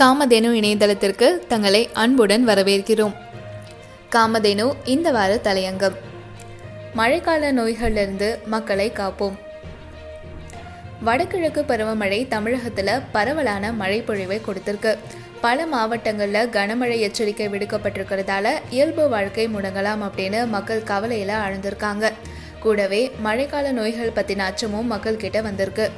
காமதேனு இணையதளத்திற்கு தங்களை அன்புடன் வரவேற்கிறோம். காமதேனு இந்த வார தலையங்கம். மழைக்கால நோய்களிலிருந்து மக்களை காப்போம். வடகிழக்கு பருவமழை தமிழகத்தில் பரவலான மழை பொழிவை கொடுத்திருக்கு. பல மாவட்டங்களில் கனமழை எச்சரிக்கை விடுக்கப்பட்டிருக்கிறதால இயல்பு வாழ்க்கை முடங்கலாம் அப்படின்னு மக்கள் கவலையில் ஆழ்ந்திருக்காங்க கூடவே மழைக்கால நோய்கள் பற்றின அச்சமும் மக்கள் கிட்ட வந்திருக்கு.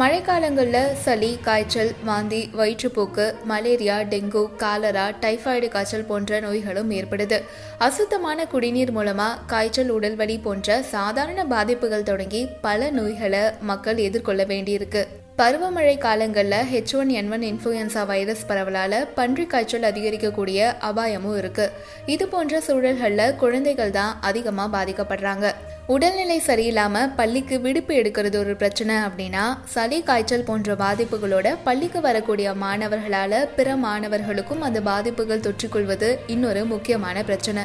மழைக்காலங்களில் சளி காய்ச்சல் வாந்தி வயிற்றுப்போக்கு மலேரியா டெங்கு காலரா டைஃபாய்டு காய்ச்சல் போன்ற நோய்களும் ஏற்படுது. அசுத்தமான குடிநீர் மூலமாக காய்ச்சல் உடல்வலி போன்ற சாதாரண பாதிப்புகள் தொடங்கி பல நோய்களை மக்கள் எதிர்கொள்ள வேண்டியிருக்கு. பருவமழை காலங்களில் H one N one influenza virus பரவலால் பன்றி காய்ச்சல் அதிகரிக்கக்கூடிய அபாயமும் இருக்கு. இது போன்ற சூழல்களில் குழந்தைகள் தான் அதிகமாக பாதிக்கப்படுறாங்க. உடல்நிலை சரியில்லாமல் பள்ளிக்கு விடுப்பு எடுக்கிறது ஒரு பிரச்சனை அப்படின்னா சளி காய்ச்சல் போன்ற பாதிப்புகளோட பள்ளிக்கு வரக்கூடிய மாணவர்களால் பிற மாணவர்களுக்கும் அந்த பாதிப்புகள் தொற்றிக்கொள்வது இன்னொரு முக்கியமான பிரச்சனை.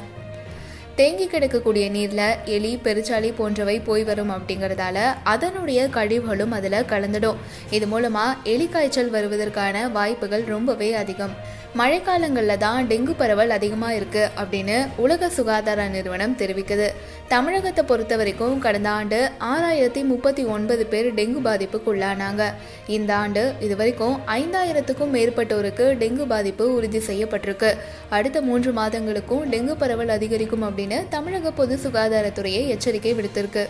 தேங்கி கிடக்கக்கூடிய நீரில் எலி பெருச்சாளி போன்றவை போய் வரும் அப்படிங்கிறதால அதனுடைய கழிவுகளும் அதில் கலந்துடும். இது மூலமாக எலி காய்ச்சல் வருவதற்கான வாய்ப்புகள் ரொம்பவே அதிகம். மழைக்காலங்களில் தான் டெங்கு பரவல் அதிகமாக இருக்குது அப்படின்னு உலக சுகாதார நிறுவனம் தெரிவிக்குது. தமிழகத்தை பொறுத்த வரைக்கும் கடந்த ஆண்டு ஆறாயிரத்தி முப்பத்தி ஒன்பது பேர் டெங்கு பாதிப்புக்கு உள்ளானாங்க. இந்த ஆண்டு இது வரைக்கும் ஐந்தாயிரத்துக்கும் மேற்பட்டோருக்கு டெங்கு பாதிப்பு உறுதி செய்யப்பட்டிருக்கு. அடுத்த மூன்று மாதங்களுக்கும் டெங்கு பரவல் அதிகரிக்கும் அப்படின்னு தமிழக பொது சுகாதாரத்துறையை எச்சரிக்கை விடுத்திருக்கு.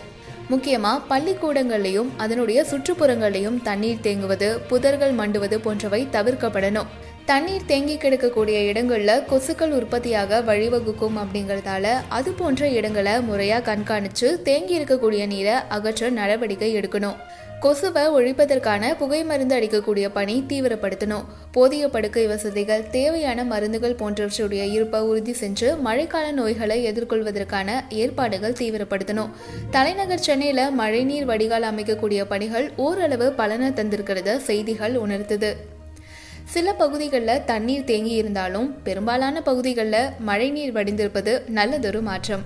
முக்கியமாக பள்ளிக்கூடங்கள்லையும் அதனுடைய சுற்றுப்புறங்கள்லையும் தண்ணீர் தேங்குவது புதர்கள் மண்டுவது போன்றவை தவிர்க்கப்படணும். தண்ணீர் தேங்கி கிடக்கக்கூடிய இடங்களில் கொசுக்கள் உற்பத்தியாக வழிவகுக்கும் அப்படிங்கிறதால அது போன்ற இடங்களை முறையாக கண்காணித்து தேங்கி இருக்கக்கூடிய நீரை அகற்ற நடவடிக்கை எடுக்கணும். கொசுவை ஒழிப்பதற்கான புகை மருந்து அடிக்கக்கூடிய பணி தீவிரப்படுத்தணும். போதிய படுக்கை வசதிகள் தேவையான மருந்துகள் போன்றவற்றுடைய இருப்பை உறுதி செஞ்சு மழைக்கால நோய்களை எதிர்கொள்வதற்கான ஏற்பாடுகள் தீவிரப்படுத்தணும். தலைநகர் சென்னையில் மழைநீர் வடிகால் அமைக்கக்கூடிய பணிகள் ஓரளவு பலனை தந்திருக்கிறத செய்திகள் உணர்த்துது. சில பகுதிகளில் தண்ணீர் தேங்கி இருந்தாலும் பெரும்பாலான பகுதிகளில் மழைநீர் வடிந்திருப்பது நல்லதொரு மாற்றம்.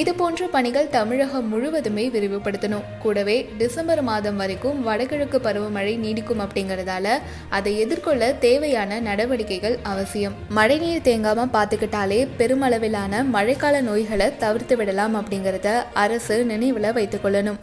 இது போன்ற பணிகள் தமிழகம் முழுவதுமே விரிவுபடுத்தணும். கூடவே டிசம்பர் மாதம் வரைக்கும் வடகிழக்கு பருவமழை நீடிக்கும் அப்படிங்கிறதால அதை எதிர்கொள்ள தேவையான நடவடிக்கைகள் அவசியம். மழைநீர் தேங்காம பார்த்துக்கிட்டாலே பெருமளவிலான மழைக்கால நோய்களை தவிர்த்து விடலாம் அப்படிங்கிறத அரசு நினைவில் வைத்துக்கொள்ளணும்